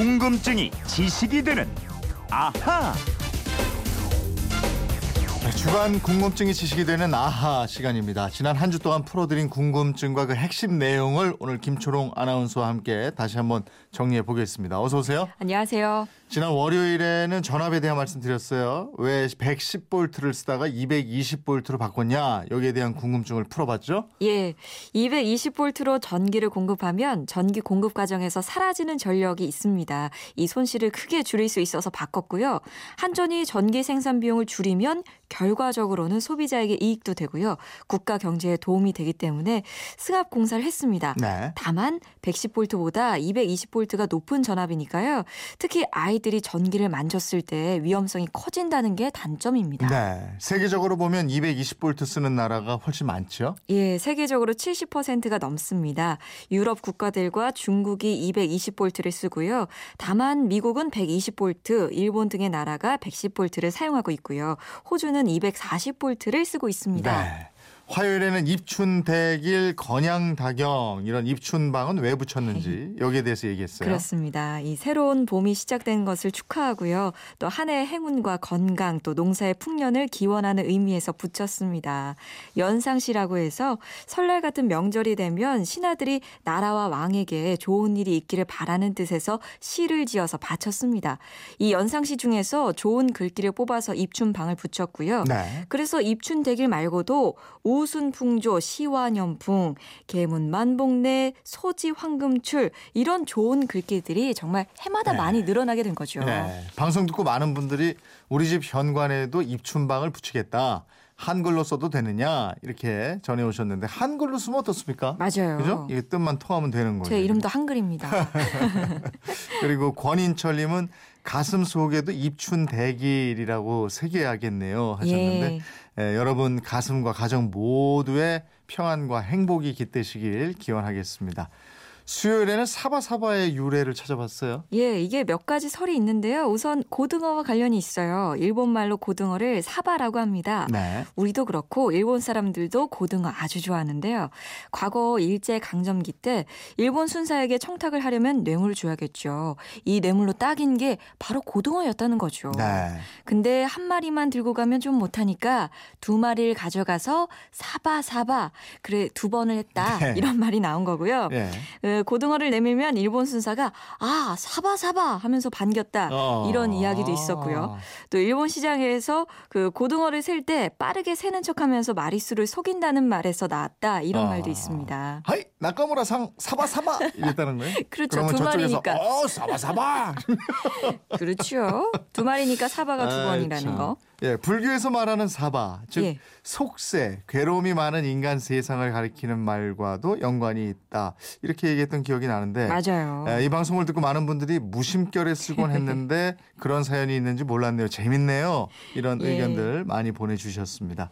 궁금증이 지식이 되는 아하. 네, 주간 궁금증이 지식이 되는 아하 시간입니다. 지난 한 주 동안 풀어드린 궁금증과 그 핵심 내용을 오늘 김초롱 아나운서와 함께 다시 한번 정리해 보겠습니다. 어서 오세요. 안녕하세요. 지난 월요일에는 전압에 대한 말씀드렸어요. 왜 110볼트를 쓰다가 220볼트로 바꿨냐? 여기에 대한 궁금증을 풀어봤죠. 예, 220볼트로 전기를 공급하면 전기 공급 과정에서 사라지는 전력이 있습니다. 이 손실을 크게 줄일 수 있어서 바꿨고요. 한전이 전기 생산 비용을 줄이면 결 과적으로는 소비자에게 이익도 되고요. 국가 경제에 도움이 되기 때문에 승합 공사를 했습니다. 네. 다만 110볼트보다 220볼트가 높은 전압이니까요. 특히 아이들이 전기를 만졌을 때 위험성이 커진다는 게 단점입니다. 네. 세계적으로 보면 220볼트 쓰는 나라가 훨씬 많죠. 예, 세계적으로 70%가 넘습니다. 유럽 국가들과 중국이 220볼트를 쓰고요. 다만 미국은 120볼트, 일본 등의 나라가 110볼트를 사용하고 있고요. 호주는 240볼트를 쓰고 있습니다. 네. 화요일에는 입춘대길 건양다경 이런 입춘방은 왜 붙였는지 여기에 대해서 얘기했어요. 그렇습니다. 이 새로운 봄이 시작된 것을 축하하고요. 또 한 해의 행운과 건강 또 농사의 풍년을 기원하는 의미에서 붙였습니다. 연상시라고 해서 설날 같은 명절이 되면 신하들이 나라와 왕에게 좋은 일이 있기를 바라는 뜻에서 시를 지어서 바쳤습니다. 이 연상시 중에서 좋은 글귀를 뽑아서 입춘방을 붙였고요. 네. 그래서 입춘대길 말고도 우 순풍조, 시화년풍, 계문만복내, 소지황금출 이런 좋은 글귀들이 정말 해마다 네. 많이 늘어나게 된 거죠. 네. 방송 듣고 많은 분들이 우리 집 현관에도 입춘방을 붙이겠다. 한글로 써도 되느냐 이렇게 전해 오셨는데 한글로 쓰면 어떻습니까? 맞아요. 그죠? 이게 뜻만 통하면 되는 거예요. 제 이름도 한글입니다. 그리고 권인철님은 가슴 속에도 입춘 대길이라고 새겨야겠네요 하셨는데 예. 예, 여러분 가슴과 가정 모두의 평안과 행복이 깃드시길 기원하겠습니다. 수요일에는 사바사바의 유래를 찾아봤어요. 예, 이게 몇 가지 설이 있는데요. 우선 고등어와 관련이 있어요. 일본 말로 고등어를 사바라고 합니다. 네. 우리도 그렇고 일본 사람들도 고등어 아주 좋아하는데요. 과거 일제 강점기 때 일본 순사에게 청탁을 하려면 뇌물을 줘야겠죠. 이 뇌물로 딱인 게 바로 고등어였다는 거죠. 네. 근데 한 마리만 들고 가면 좀 못하니까 두 마리를 가져가서 사바 사바 그래 두 번을 했다 네. 이런 말이 나온 거고요. 예. 그 고등어를 내밀면 일본 순사가 아 사바 사바 하면서 반겼다 어. 이런 이야기도 있었고요. 또 일본 시장에서 그 고등어를 셀 때 빠르게 세는 척하면서 마리수를 속인다는 말에서 나왔다 이런 아. 말도 있습니다. 하이 나카무라 상 사바 사바 이랬다는 거예요? 그렇죠. 두 마리니까. 어 사바 사바 그렇죠. 두 마리니까 사바가 두 번이라는 참. 거. 예, 불교에서 말하는 사바, 즉 예. 속세, 괴로움이 많은 인간 세상을 가리키는 말과도 연관이 있다. 이렇게 얘기했던 기억이 나는데 맞아요. 예, 이 방송을 듣고 많은 분들이 무심결에 쓰곤 했는데 그런 사연이 있는지 몰랐네요. 재밌네요. 이런 예. 의견들 많이 보내주셨습니다.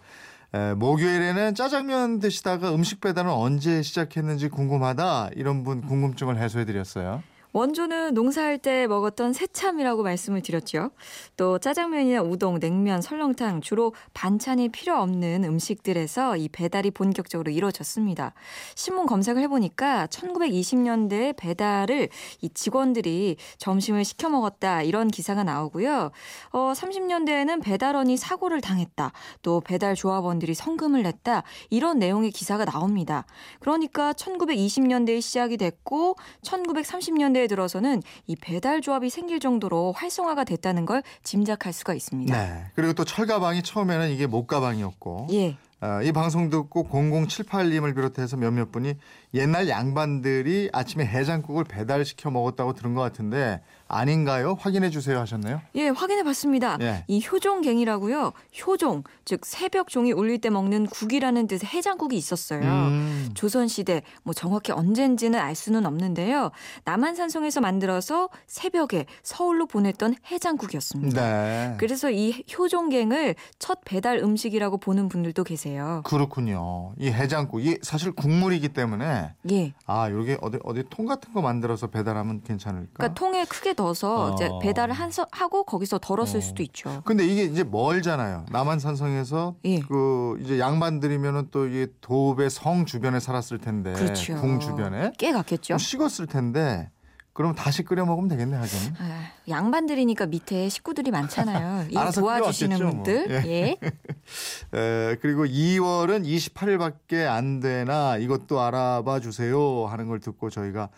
에, 목요일에는 짜장면 드시다가 음식 배달은 언제 시작했는지 궁금하다. 이런 분 궁금증을 해소해드렸어요. 원조는 농사할 때 먹었던 새참이라고 말씀을 드렸죠. 또 짜장면이나 우동, 냉면, 설렁탕 주로 반찬이 필요 없는 음식들에서 이 배달이 본격적으로 이루어졌습니다. 신문 검색을 해보니까 1920년대 배달을 이 직원들이 점심을 시켜 먹었다 이런 기사가 나오고요. 어, 30년대에는 배달원이 사고를 당했다. 또 배달 조합원들이 성금을 냈다. 이런 내용의 기사가 나옵니다. 그러니까 1920년대에 시작이 됐고 1930년대에 들어서는 이 배달 조합이 생길 정도로 활성화가 됐다는 걸 짐작할 수가 있습니다. 네. 그리고 또 철가방이 처음에는 이게 목가방이었고 예. 어, 이 방송 듣고 0078님을 비롯해서 몇몇 분이 옛날 양반들이 아침에 해장국을 배달시켜 먹었다고 들은 것 같은데 아닌가요? 확인해 주세요 하셨나요? 예, 확인해 봤습니다. 예. 이 효종갱이라고요. 효종, 즉 새벽 종이 울릴 때 먹는 국이라는 뜻의 해장국이 있었어요. 음. 조선 시대 뭐 정확히 언젠지는 알 수는 없는데요. 남한산성에서 만들어서 새벽에 서울로 보냈던 해장국이었습니다. 네. 그래서 이 효종갱을 첫 배달 음식이라고 보는 분들도 계세요. 그렇군요. 이 해장국, 이 사실 국물이기 때문에 예. 아, 여기 어디 어디 통 같은 거 만들어서 배달하면 괜찮을까? 그러니까 통에 크게 넣어서 어. 이제 배달을 한서, 하고 거기서 덜었을 어. 수도 있죠. 근데 이게 이제 멀잖아요. 남한산성에서 예. 그 이제 양반들이면은 또 이게 도읍의 성 주변에 살았을 텐데 그렇죠. 궁 주변에 꽤 갔겠죠. 좀 식었을 텐데 그럼 다시 끓여 먹으면 되겠네 하긴. 아, 양반들이니까 밑에 식구들이 많잖아요. 일 알아서 도와주시는 뭐. 분들. 예. 에, 그리고 2월은 28일밖에 안 되나 이것도 알아봐 주세요 하는 걸 듣고 저희가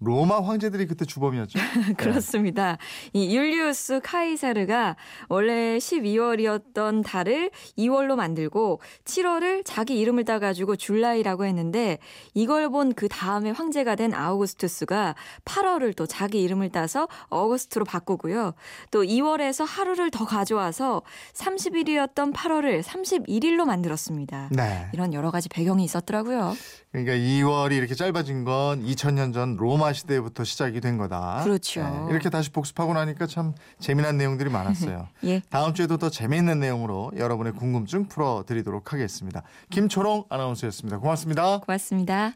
로마 황제들이 그때 주범이었죠. 그렇습니다. 이 율리우스 카이사르가 원래 12월이었던 달을 2월로 만들고 7월을 자기 이름을 따가지고 줄라이라고 했는데 이걸 본 그 다음에 황제가 된 아우구스투스가 8월을 또 자기 이름을 따서 어거스트로 바꾸고요. 또 2월에서 하루를 더 가져와서 30일이었던 8월을 31일로 만들었습니다. 네. 이런 여러 가지 배경이 있었더라고요. 그러니까 2월이 이렇게 짧아진 건 2000년 전 로마 시대부터 시작이 된 거다. 그렇죠. 네, 이렇게 다시 복습하고 나니까 참 재미난 내용들이 많았어요. 예. 다음 주에도 더 재미있는 내용으로 여러분의 궁금증 풀어드리도록 하겠습니다. 김초롱 아나운서였습니다. 고맙습니다. 고맙습니다.